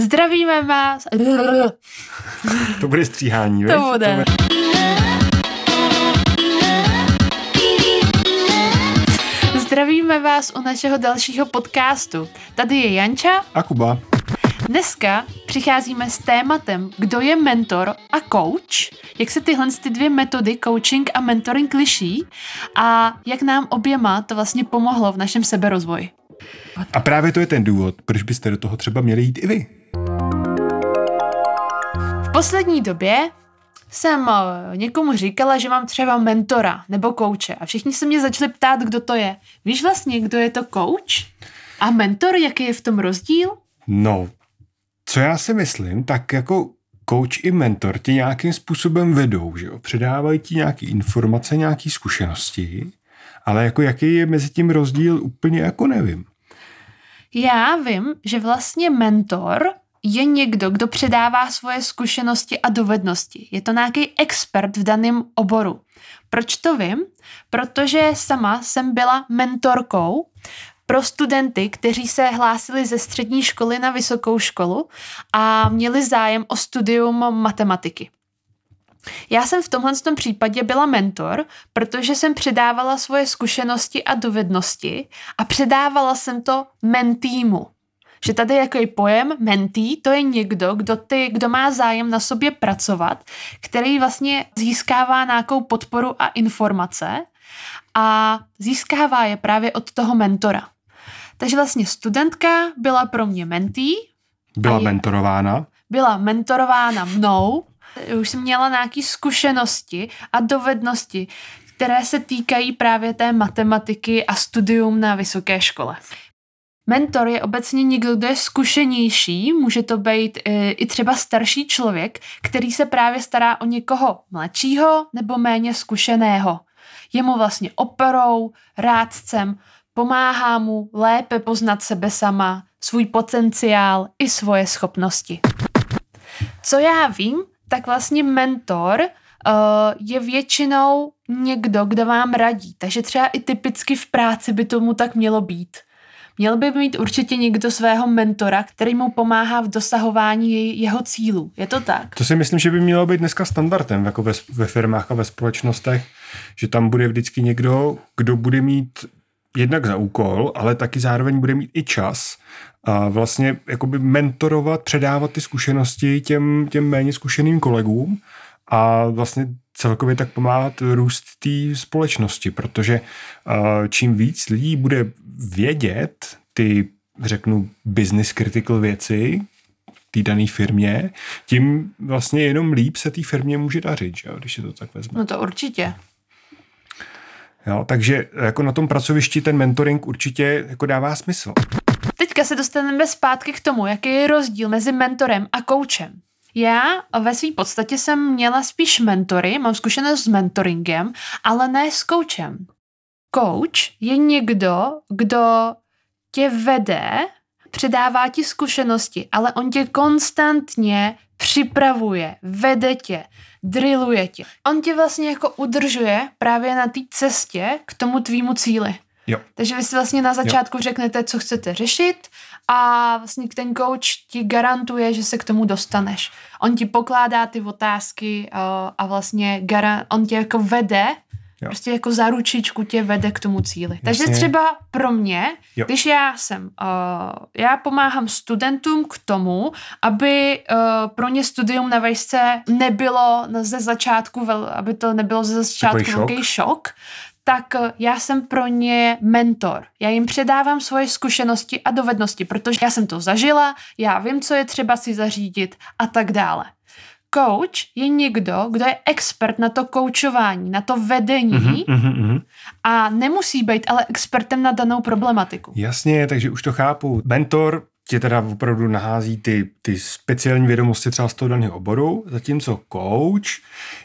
Zdravíme vás. To bude stříhání, To bude. Zdravíme vás u našeho dalšího podcastu. Tady je Janča. A Kuba. Dneska přicházíme s tématem, kdo je mentor a coach, jak se tyhle ty dvě metody, coaching a mentoring, liší a jak nám oběma to vlastně pomohlo v našem seberozvoji. A právě to je ten důvod, proč byste do toho třeba měli jít i vy. V poslední době jsem eh, někomu říkala, že mám třeba mentora nebo kouče a všichni se mě začali ptát, kdo to je. Víš vlastně, kdo je to coach? A mentor, jaký je v tom rozdíl? No, co já si myslím, tak jako coach i mentor tě nějakým způsobem vedou, že jo? Předávají ti nějaké informace, nějaké zkušenosti, ale jako jaký je mezi tím rozdíl, úplně jako nevím. Já vím, že vlastně mentor je někdo, kdo předává svoje zkušenosti a dovednosti. Je to nějaký expert v daném oboru. Proč to vím? Protože sama jsem byla mentorkou pro studenty, kteří se hlásili ze střední školy na vysokou školu a měli zájem o studium matematiky. Já jsem v tomhle tom případě byla mentor, protože jsem předávala svoje zkušenosti a dovednosti a předávala jsem to mentýmu. Že tady je takový pojem mentý, to je někdo, kdo, ty, kdo má zájem na sobě pracovat, který vlastně získává nějakou podporu a informace a získává je právě od toho mentora. Takže vlastně studentka byla pro mě mentý. Byla je, mentorována. Byla mentorována mnou. Už jsem měla nějaké zkušenosti a dovednosti, které se týkají právě té matematiky a studium na vysoké škole. Mentor je obecně někdo, kdo je zkušenější, může to být i, i třeba starší člověk, který se právě stará o někoho mladšího nebo méně zkušeného. Je mu vlastně operou, rádcem, pomáhá mu lépe poznat sebe sama, svůj potenciál i svoje schopnosti. Co já vím, tak vlastně mentor uh, je většinou někdo, kdo vám radí. Takže třeba i typicky v práci by tomu tak mělo být. Měl by mít určitě někdo svého mentora, který mu pomáhá v dosahování jeho cílů. Je to tak? To si myslím, že by mělo být dneska standardem jako ve, ve firmách a ve společnostech, že tam bude vždycky někdo, kdo bude mít jednak za úkol, ale taky zároveň bude mít i čas a vlastně jakoby mentorovat, předávat ty zkušenosti těm, těm méně zkušeným kolegům a vlastně celkově tak pomáhat růst té společnosti, protože čím víc lidí bude vědět ty, řeknu, business critical věci, té dané firmě, tím vlastně jenom líp se té firmě může dařit, že jo, když se to tak vezme. No to určitě. Jo, takže jako na tom pracovišti ten mentoring určitě jako dává smysl. Teďka se dostaneme zpátky k tomu, jaký je rozdíl mezi mentorem a koučem. Já ve své podstatě jsem měla spíš mentory, mám zkušenost s mentoringem, ale ne s koučem. Coach je někdo, kdo tě vede, předává ti zkušenosti, ale on tě konstantně připravuje, vede tě, drilluje tě. On tě vlastně jako udržuje právě na té cestě k tomu tvýmu cíli. Jo. Takže vy si vlastně na začátku jo. řeknete, co chcete řešit a vlastně ten coach ti garantuje, že se k tomu dostaneš. On ti pokládá ty otázky uh, a vlastně on tě jako vede Jo. Prostě jako za ručičku tě vede k tomu cíli. Jasně. Takže třeba pro mě, jo. když já jsem, uh, já pomáhám studentům k tomu, aby uh, pro ně studium na vejšce nebylo ze začátku, vel, aby to nebylo ze začátku velký šok, tak já jsem pro ně mentor. Já jim předávám svoje zkušenosti a dovednosti, protože já jsem to zažila, já vím, co je třeba si zařídit a tak dále. Coach je někdo, kdo je expert na to koučování, na to vedení uh-huh, uh-huh. a nemusí být ale expertem na danou problematiku. Jasně, takže už to chápu. Mentor tě teda opravdu nahází ty, ty speciální vědomosti třeba z toho daného oboru, zatímco coach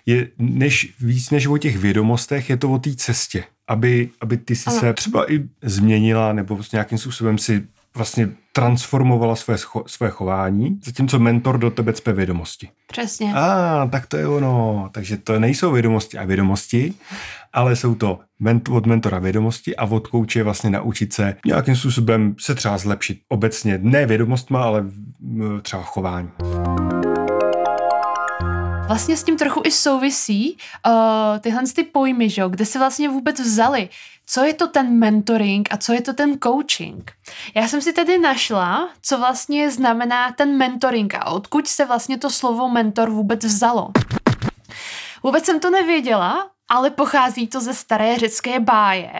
je než, víc než o těch vědomostech, je to o té cestě, aby, aby ty si ano. se třeba i změnila nebo nějakým způsobem si vlastně transformovala své, své chování, zatímco mentor do tebe cpe vědomosti. Přesně. A, ah, tak to je ono. Takže to nejsou vědomosti a vědomosti, ale jsou to ment- od mentora vědomosti a od kouče vlastně naučit se nějakým způsobem se třeba zlepšit obecně, ne vědomostma, ale třeba chování. Vlastně s tím trochu i souvisí uh, tyhle ty pojmy, že? kde se vlastně vůbec vzali. Co je to ten mentoring a co je to ten coaching? Já jsem si tedy našla, co vlastně znamená ten mentoring a odkud se vlastně to slovo mentor vůbec vzalo. Vůbec jsem to nevěděla, ale pochází to ze staré řecké báje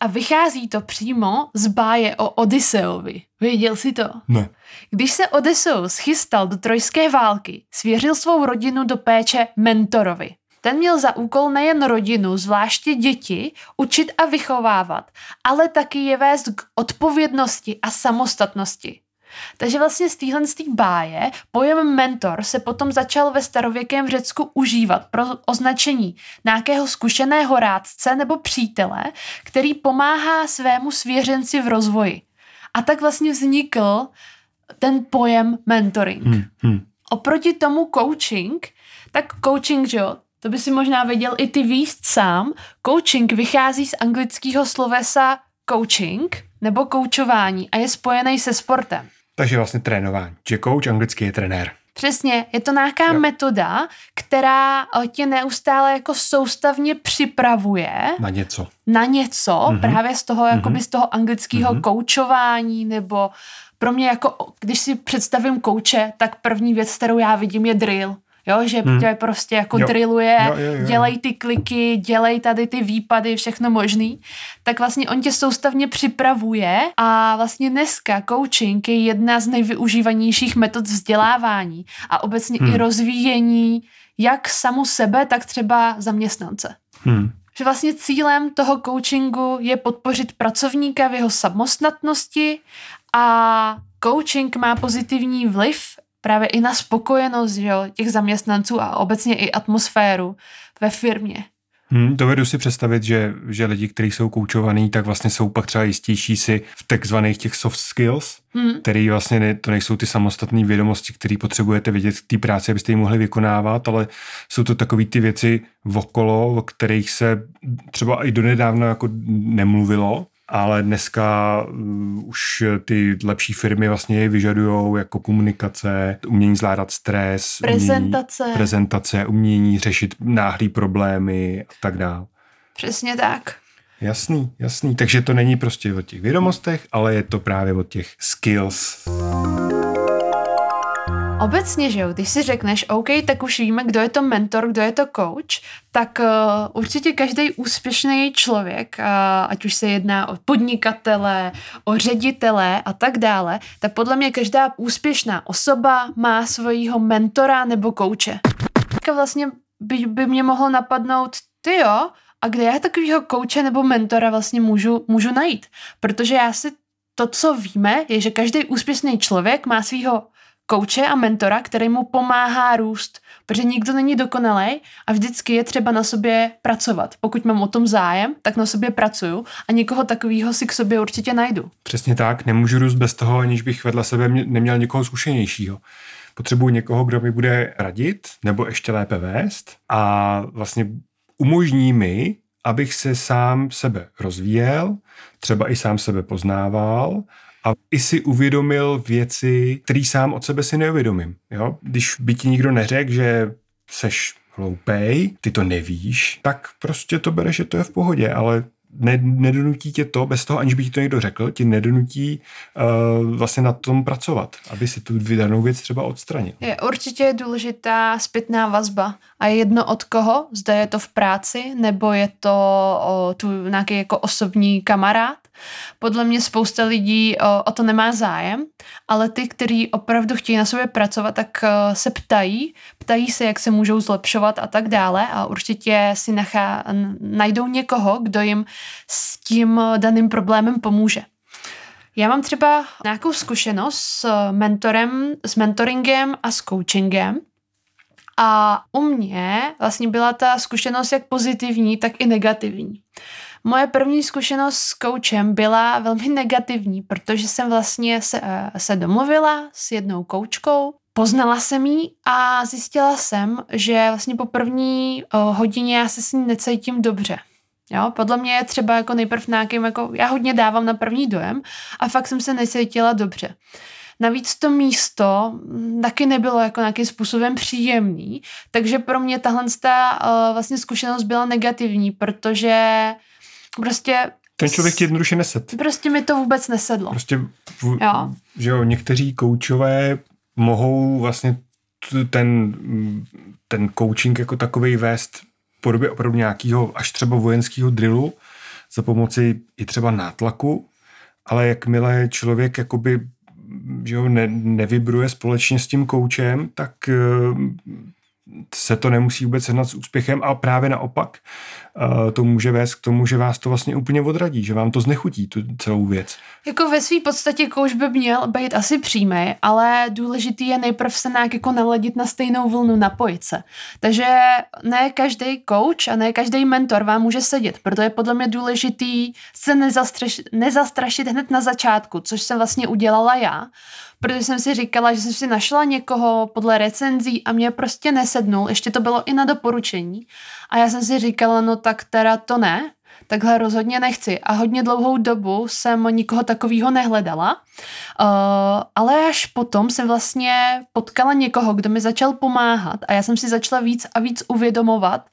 a vychází to přímo z báje o Odysseovi. Věděl jsi to? Ne. Když se Odysseus chystal do trojské války, svěřil svou rodinu do péče mentorovi. Ten měl za úkol nejen rodinu, zvláště děti, učit a vychovávat, ale taky je vést k odpovědnosti a samostatnosti. Takže vlastně z téhle báje pojem mentor se potom začal ve starověkém Řecku užívat pro označení nějakého zkušeného rádce nebo přítele, který pomáhá svému svěřenci v rozvoji. A tak vlastně vznikl ten pojem mentoring. Hmm, hmm. Oproti tomu coaching, tak coaching, že jo, to by si možná věděl i ty výst sám. Coaching vychází z anglického slovesa coaching nebo koučování a je spojený se sportem. Takže vlastně trénování. Že coach anglicky je trenér. Přesně, je to nějaká jo. metoda, která eh, tě neustále jako soustavně připravuje na něco. Na něco, mm-hmm. právě z toho, mm-hmm. jakoby z toho anglického mm-hmm. koučování, nebo pro mě jako, když si představím kouče, tak první věc, kterou já vidím, je drill jo, že hmm. tě prostě jako jo. drilluje, jo, jo, jo. dělej ty kliky, dělej tady ty výpady, všechno možný, tak vlastně on tě soustavně připravuje a vlastně dneska coaching je jedna z nejvyužívanějších metod vzdělávání a obecně hmm. i rozvíjení jak samu sebe, tak třeba zaměstnance. Hmm. Že vlastně cílem toho coachingu je podpořit pracovníka v jeho samostatnosti a coaching má pozitivní vliv právě i na spokojenost že jo, těch zaměstnanců a obecně i atmosféru ve firmě. Hmm, dovedu si představit, že, že lidi, kteří jsou koučovaní, tak vlastně jsou pak třeba jistější si v takzvaných těch soft skills, hmm. který vlastně ne, to nejsou ty samostatné vědomosti, které potřebujete vidět v té práci, abyste ji mohli vykonávat, ale jsou to takové ty věci okolo, o kterých se třeba i donedávno jako nemluvilo ale dneska uh, už ty lepší firmy vlastně vyžadují jako komunikace, umění zvládat stres, prezentace, umění, prezentace, umění řešit náhlý problémy a tak dále. Přesně tak. Jasný, jasný. Takže to není prostě o těch vědomostech, ale je to právě o těch skills. Obecně, že jo, když si řekneš, OK, tak už víme, kdo je to mentor, kdo je to coach, tak uh, určitě každý úspěšný člověk, uh, ať už se jedná o podnikatele, o ředitele a tak dále, tak podle mě každá úspěšná osoba má svojího mentora nebo kouče. Tak vlastně by, by mě mohlo napadnout, ty jo, a kde já takového kouče nebo mentora vlastně můžu, můžu najít? Protože já si to, co víme, je, že každý úspěšný člověk má svého kouče a mentora, který mu pomáhá růst, protože nikdo není dokonalý a vždycky je třeba na sobě pracovat. Pokud mám o tom zájem, tak na sobě pracuju a někoho takového si k sobě určitě najdu. Přesně tak, nemůžu růst bez toho, aniž bych vedle sebe neměl někoho zkušenějšího. Potřebuji někoho, kdo mi bude radit nebo ještě lépe vést a vlastně umožní mi, abych se sám sebe rozvíjel, třeba i sám sebe poznával a i si uvědomil věci, které sám od sebe si neuvědomím. Jo? Když by ti nikdo neřekl, že seš hloupej, ty to nevíš, tak prostě to bere, že to je v pohodě, ale ne, nedonutí tě to, bez toho, aniž by ti to někdo řekl, ti nedonutí uh, vlastně na tom pracovat, aby si tu vydanou věc třeba odstranil. Je určitě důležitá zpětná vazba a je jedno od koho, zda je to v práci, nebo je to o, tu nějaký jako osobní kamarád, podle mě spousta lidí o, o to nemá zájem, ale ty, kteří opravdu chtějí na sobě pracovat, tak o, se ptají, ptají se, jak se můžou zlepšovat a tak dále a určitě si nachá, najdou někoho, kdo jim s tím daným problémem pomůže. Já mám třeba nějakou zkušenost s mentorem, s mentoringem a s coachingem. A u mě vlastně byla ta zkušenost jak pozitivní, tak i negativní. Moje první zkušenost s koučem byla velmi negativní, protože jsem vlastně se, eh, se domluvila s jednou koučkou, poznala jsem jí a zjistila jsem, že vlastně po první eh, hodině já se s ní necítím dobře. Jo, podle mě je třeba jako nejprv nějakým, jako já hodně dávám na první dojem a fakt jsem se necítila dobře. Navíc to místo mm, taky nebylo jako nějakým způsobem příjemný, takže pro mě tahle ta, uh, vlastně zkušenost byla negativní, protože prostě ten člověk ti jednoduše nesed. Prostě mi to vůbec nesedlo. Prostě, v, jo. že jo, někteří koučové mohou vlastně ten, ten coaching jako takový vést podobě opravdu nějakého až třeba vojenského drillu za pomoci i třeba nátlaku, ale jakmile člověk jakoby že jo, ne, nevybruje společně s tím koučem, tak se to nemusí vůbec sehnat s úspěchem a právě naopak to může vést k tomu, že vás to vlastně úplně odradí, že vám to znechutí, tu celou věc. Jako ve své podstatě kouč by měl být asi přímý, ale důležitý je nejprve se nějak jako naladit na stejnou vlnu, napojit se. Takže ne každý kouč a ne každý mentor vám může sedět, proto je podle mě důležitý se nezastrašit, nezastrašit hned na začátku, což jsem vlastně udělala já, protože jsem si říkala, že jsem si našla někoho podle recenzí a mě prostě nesednul, ještě to bylo i na doporučení. A já jsem si říkala, no tak teda to ne, takhle rozhodně nechci. A hodně dlouhou dobu jsem nikoho takového nehledala, uh, ale až potom jsem vlastně potkala někoho, kdo mi začal pomáhat a já jsem si začala víc a víc uvědomovat,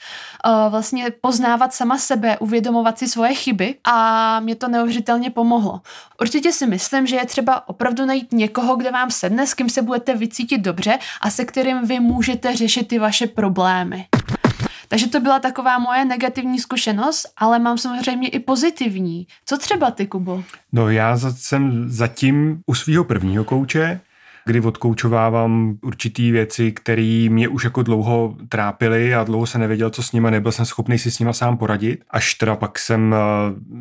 uh, vlastně poznávat sama sebe, uvědomovat si svoje chyby a mě to neuvěřitelně pomohlo. Určitě si myslím, že je třeba opravdu najít někoho, kde vám sedne, s kým se budete vycítit dobře a se kterým vy můžete řešit ty vaše problémy. Takže to byla taková moje negativní zkušenost, ale mám samozřejmě i pozitivní. Co třeba ty, Kubo? No já jsem zatím u svého prvního kouče, kdy odkoučovávám určitý věci, které mě už jako dlouho trápily a dlouho se nevěděl, co s nimi, nebyl jsem schopný si s nima sám poradit. Až teda pak jsem eh,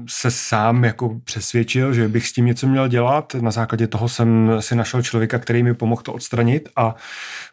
se sám jako přesvědčil, že bych s tím něco měl dělat. Na základě toho jsem si našel člověka, který mi pomohl to odstranit a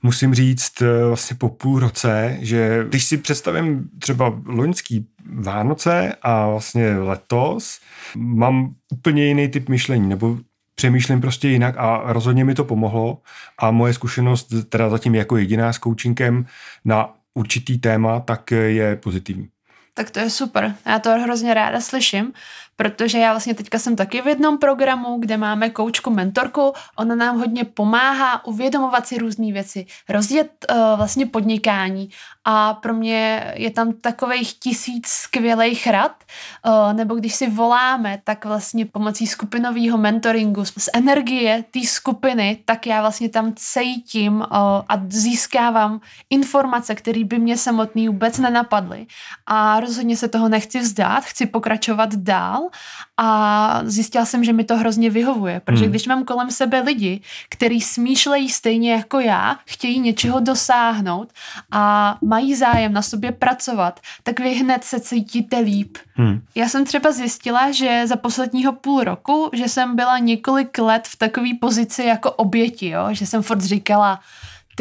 musím říct eh, vlastně po půl roce, že když si představím třeba loňský Vánoce a vlastně letos, mám úplně jiný typ myšlení, nebo přemýšlím prostě jinak a rozhodně mi to pomohlo a moje zkušenost teda zatím jako jediná s coachingem na určitý téma, tak je pozitivní. Tak to je super. Já to hrozně ráda slyším, protože já vlastně teďka jsem taky v jednom programu, kde máme koučku, mentorku, ona nám hodně pomáhá uvědomovat si různé věci, rozjet uh, vlastně podnikání. A pro mě je tam takových tisíc skvělých rad, uh, nebo když si voláme, tak vlastně pomocí skupinového mentoringu z energie té skupiny, tak já vlastně tam cítím uh, a získávám informace, které by mě samotný vůbec nenapadly. A rozhodně se toho nechci vzdát, chci pokračovat dál a zjistila jsem, že mi to hrozně vyhovuje, protože hmm. když mám kolem sebe lidi, kteří smýšlejí stejně jako já, chtějí něčeho dosáhnout a mají zájem na sobě pracovat, tak vy hned se cítíte líp. Hmm. Já jsem třeba zjistila, že za posledního půl roku, že jsem byla několik let v takové pozici jako oběti, jo? že jsem furt říkala,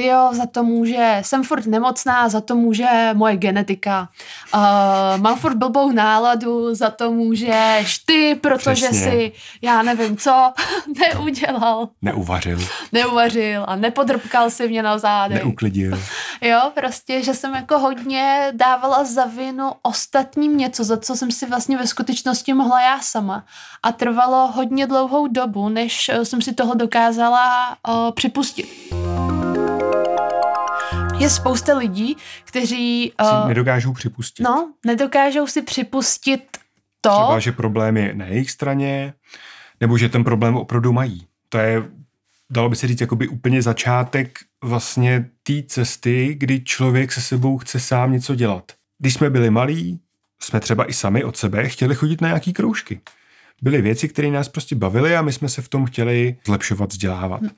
ty jo, za to může, jsem furt nemocná, za to může moje genetika. Uh, mám furt blbou náladu, za to můžeš ty, protože Přesně. si, já nevím co, neudělal. Neuvařil. Neuvařil a nepodrbkal si mě na zádech. Neuklidil. Jo, prostě, že jsem jako hodně dávala za vinu ostatním něco, za co jsem si vlastně ve skutečnosti mohla já sama. A trvalo hodně dlouhou dobu, než jsem si toho dokázala uh, připustit je spousta lidí, kteří... Uh, nedokážou připustit. No, nedokážou si připustit to... Třeba, že problém je na jejich straně, nebo že ten problém opravdu mají. To je, dalo by se říct, jakoby úplně začátek vlastně té cesty, kdy člověk se sebou chce sám něco dělat. Když jsme byli malí, jsme třeba i sami od sebe chtěli chodit na nějaký kroužky. Byly věci, které nás prostě bavily a my jsme se v tom chtěli zlepšovat, vzdělávat. Hm.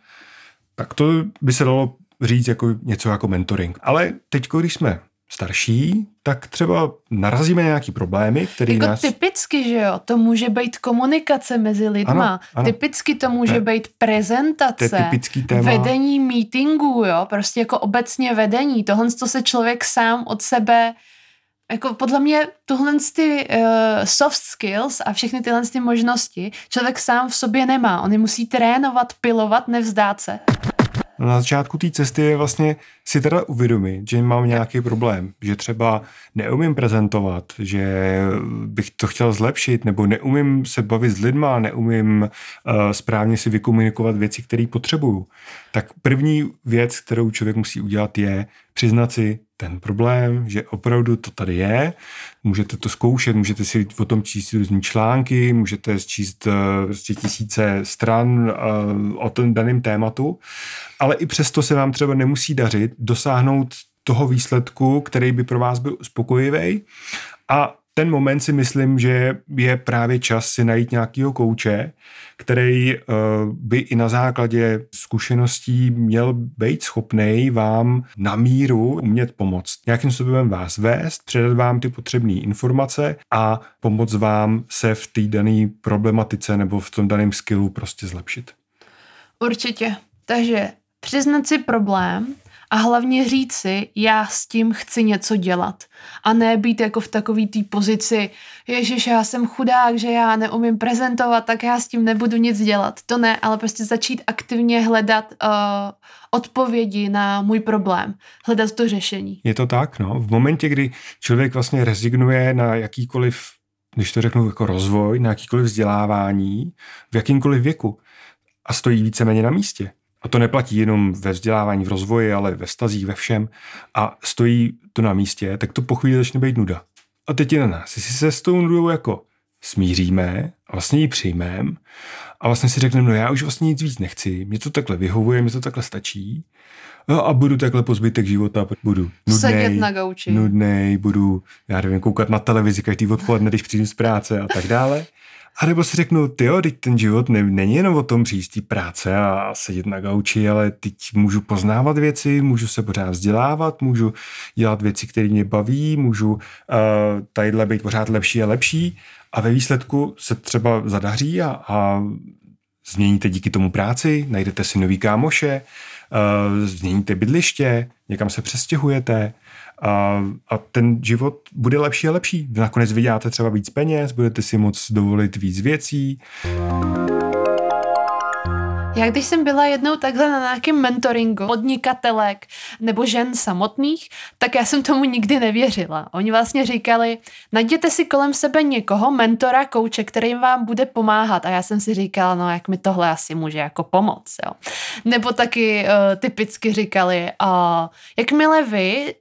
Tak to by se dalo říct jako něco jako mentoring. Ale teď, když jsme starší, tak třeba narazíme nějaký problémy, které jako nás... typicky, že jo, to může být komunikace mezi lidma, ano, ano. typicky to může to být prezentace, to je typický téma. vedení meetingů, jo, prostě jako obecně vedení, tohle to se člověk sám od sebe jako podle mě tuhle ty uh, soft skills a všechny tyhle ty možnosti člověk sám v sobě nemá. On je musí trénovat, pilovat, nevzdát se. Na začátku té cesty je vlastně si teda uvědomit, že mám nějaký problém, že třeba neumím prezentovat, že bych to chtěl zlepšit, nebo neumím se bavit s lidma, neumím uh, správně si vykomunikovat věci, které potřebuju. Tak první věc, kterou člověk musí udělat, je přiznat si ten problém, že opravdu to tady je. Můžete to zkoušet, můžete si o tom číst různé články, můžete číst uh, prostě tisíce stran uh, o tom daném tématu, ale i přesto se vám třeba nemusí dařit dosáhnout toho výsledku, který by pro vás byl uspokojivý. A ten moment si myslím, že je právě čas si najít nějakého kouče, který uh, by i na základě zkušeností měl být schopný vám na míru umět pomoct. Nějakým způsobem vás vést, předat vám ty potřebné informace a pomoct vám se v té dané problematice nebo v tom daném skillu prostě zlepšit. Určitě. Takže přiznat si problém, a hlavně říct si, já s tím chci něco dělat. A ne být jako v takový té pozici, ježiš, já jsem chudák, že já neumím prezentovat, tak já s tím nebudu nic dělat. To ne, ale prostě začít aktivně hledat uh, odpovědi na můj problém, hledat to řešení. Je to tak, no. V momentě, kdy člověk vlastně rezignuje na jakýkoliv, když to řeknu jako rozvoj, na jakýkoliv vzdělávání, v jakýmkoliv věku a stojí víceméně na místě, a to neplatí jenom ve vzdělávání, v rozvoji, ale ve stazích, ve všem. A stojí to na místě, tak to po chvíli začne být nuda. A teď je na nás, jestli se s tou nudou jako smíříme a vlastně ji přijmeme a vlastně si řekneme, no já už vlastně nic víc nechci, mě to takhle vyhovuje, mě to takhle stačí no a budu takhle po zbytek života, budu nudnej, na gauči. nudnej, budu, já nevím, koukat na televizi každý odpoledne, když přijdu z práce a tak dále. A nebo si řeknu, ty jo, teď ten život ne, není jenom o tom přijít práce a sedět na gauči, ale teď můžu poznávat věci, můžu se pořád vzdělávat, můžu dělat věci, které mě baví, můžu uh, tadyhle být pořád lepší a lepší. A ve výsledku se třeba zadaří a, a změníte díky tomu práci, najdete si nový kámoše, uh, změníte bydliště, někam se přestěhujete, a, a ten život bude lepší a lepší. Nakonec vyděláte třeba víc peněz, budete si moc dovolit víc věcí. Já když jsem byla jednou takhle na nějakém mentoringu podnikatelek nebo žen samotných, tak já jsem tomu nikdy nevěřila. Oni vlastně říkali, najděte si kolem sebe někoho, mentora, kouče, který vám bude pomáhat. A já jsem si říkala, no jak mi tohle asi může jako pomoct. Jo. Nebo taky uh, typicky říkali, uh, jakmile vy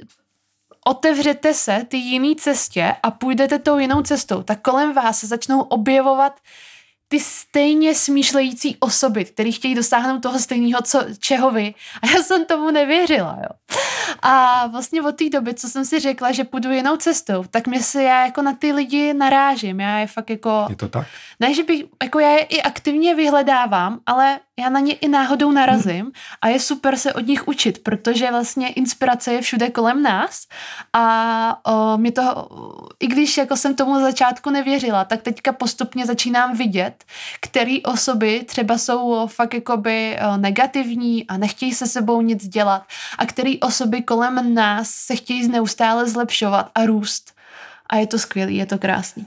otevřete se ty jiné cestě a půjdete tou jinou cestou, tak kolem vás se začnou objevovat ty stejně smýšlející osoby, které chtějí dosáhnout toho stejného, co, čeho vy. A já jsem tomu nevěřila, jo. A vlastně od té doby, co jsem si řekla, že půjdu jinou cestou, tak mě se já jako na ty lidi narážím. Já je fakt jako... Je to tak? Ne, že bych, jako já je i aktivně vyhledávám, ale já na ně i náhodou narazím hmm. a je super se od nich učit, protože vlastně inspirace je všude kolem nás a o, mě to, i když jako jsem tomu začátku nevěřila, tak teďka postupně začínám vidět, který osoby třeba jsou fakt jakoby negativní a nechtějí se sebou nic dělat a který osoby kolem nás se chtějí neustále zlepšovat a růst. A je to skvělý, je to krásný.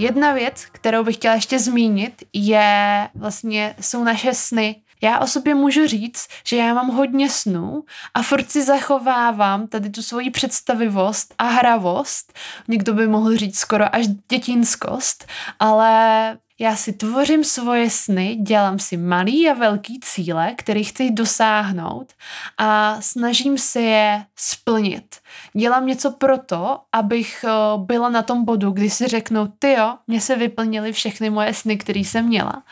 Jedna věc, kterou bych chtěla ještě zmínit, je vlastně, jsou naše sny. Já o sobě můžu říct, že já mám hodně snů a furt si zachovávám tady tu svoji představivost a hravost. Někdo by mohl říct skoro až dětinskost, ale já si tvořím svoje sny, dělám si malý a velký cíle, který chci dosáhnout a snažím se je splnit. Dělám něco proto, abych eh, byla na tom bodu, kdy si řeknu, ty jo, mě se vyplnily všechny moje sny, které jsem měla.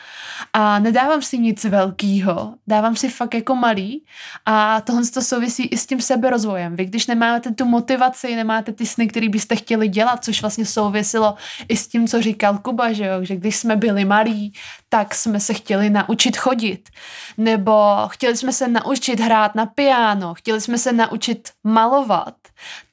A nedávám si nic velkého, dávám si fakt jako malý a tohle to souvisí i s tím seberozvojem. Vy, když nemáte tu motivaci, nemáte ty sny, které byste chtěli dělat, což vlastně souvisilo i s tím, co říkal Kuba, že, jo? že když jsme byli malí, tak jsme se chtěli naučit chodit. Nebo chtěli jsme se naučit hrát na piano, chtěli jsme se naučit malovat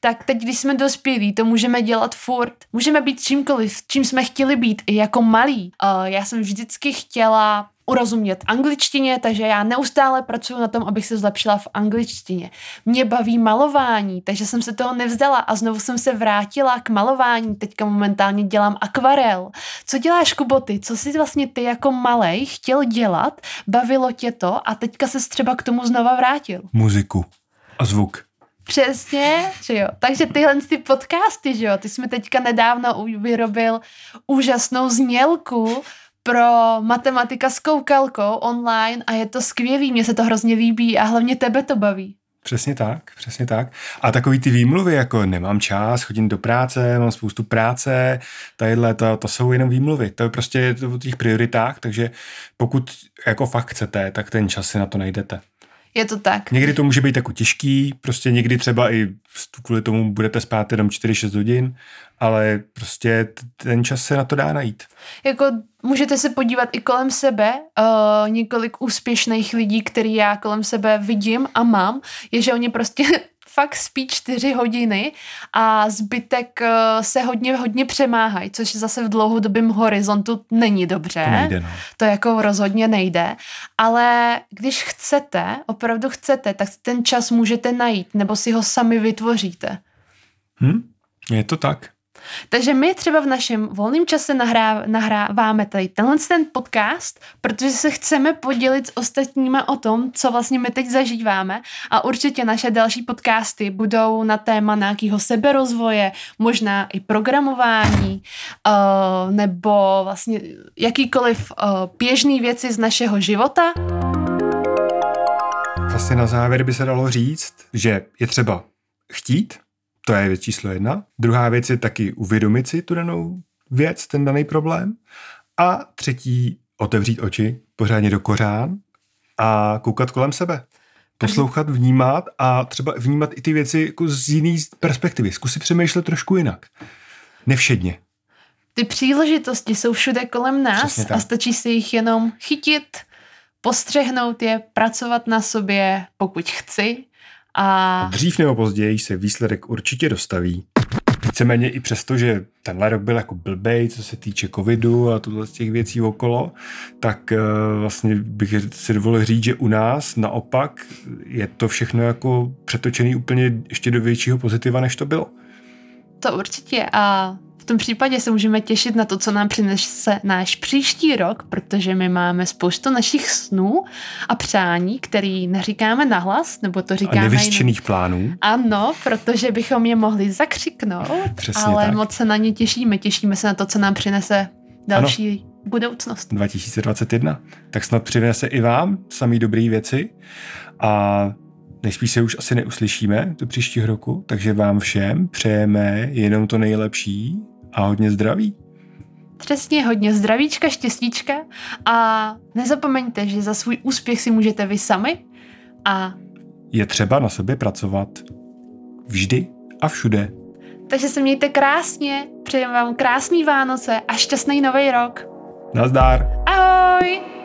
tak teď, když jsme dospělí, to můžeme dělat furt. Můžeme být čímkoliv, čím jsme chtěli být, i jako malí. Uh, já jsem vždycky chtěla urozumět angličtině, takže já neustále pracuji na tom, abych se zlepšila v angličtině. Mě baví malování, takže jsem se toho nevzdala a znovu jsem se vrátila k malování. Teďka momentálně dělám akvarel. Co děláš, Kuboty? Co jsi vlastně ty jako malej chtěl dělat? Bavilo tě to a teďka se třeba k tomu znova vrátil? Muziku a zvuk. Přesně, že jo. Takže tyhle ty podcasty, že jo, ty jsme teďka nedávno vyrobil úžasnou znělku, pro matematika s koukalkou online a je to skvělý, mně se to hrozně líbí a hlavně tebe to baví. Přesně tak, přesně tak. A takový ty výmluvy, jako nemám čas, chodím do práce, mám spoustu práce, tadyhle, to, to jsou jenom výmluvy. To je prostě o těch prioritách, takže pokud jako fakt chcete, tak ten čas si na to najdete. Je to tak. Někdy to může být jako těžký, prostě někdy třeba i kvůli tomu budete spát jenom 4-6 hodin, ale prostě ten čas se na to dá najít. Jako můžete se podívat i kolem sebe, uh, několik úspěšných lidí, který já kolem sebe vidím a mám, je, že oni prostě fakt spí čtyři hodiny a zbytek uh, se hodně, hodně přemáhají, což zase v dlouhodobém horizontu není dobře. To nejde, no. To jako rozhodně nejde. Ale když chcete, opravdu chcete, tak ten čas můžete najít nebo si ho sami vytvoříte. Hm? Je to tak. Takže my třeba v našem volném čase nahrá, nahráváme tady tenhle ten podcast, protože se chceme podělit s ostatníma o tom, co vlastně my teď zažíváme a určitě naše další podcasty budou na téma nějakého seberozvoje, možná i programování uh, nebo vlastně jakýkoliv uh, běžný věci z našeho života. Vlastně na závěr by se dalo říct, že je třeba chtít, to je věc číslo jedna. Druhá věc je taky uvědomit si tu danou věc, ten daný problém. A třetí, otevřít oči pořádně do kořán a koukat kolem sebe. Poslouchat, vnímat a třeba vnímat i ty věci jako z jiné perspektivy. Zkusit přemýšlet trošku jinak. Nevšedně. Ty příležitosti jsou všude kolem nás a stačí si jich jenom chytit, postřehnout je, pracovat na sobě, pokud chci a... dřív nebo později se výsledek určitě dostaví. Víceméně i přesto, že tenhle rok byl jako blbej, co se týče covidu a tohle z těch věcí okolo, tak uh, vlastně bych si dovolil říct, že u nás naopak je to všechno jako přetočený úplně ještě do většího pozitiva, než to bylo. To určitě a tom případě se můžeme těšit na to, co nám přinese náš příští rok, protože my máme spoustu našich snů a přání, který neříkáme nahlas, nebo to říkáme... A nevyřčených plánů. Ano, protože bychom je mohli zakřiknout, Přesně ale tak. moc se na ně těšíme. Těšíme se na to, co nám přinese další ano. budoucnost. 2021. Tak snad přinese i vám samý dobré věci a nejspíš se už asi neuslyšíme do příštího roku, takže vám všem přejeme jenom to nejlepší a hodně zdraví. Přesně, hodně zdravíčka, štěstíčka a nezapomeňte, že za svůj úspěch si můžete vy sami a je třeba na sobě pracovat vždy a všude. Takže se mějte krásně, přejeme vám krásný Vánoce a šťastný nový rok. Nazdár. Ahoj!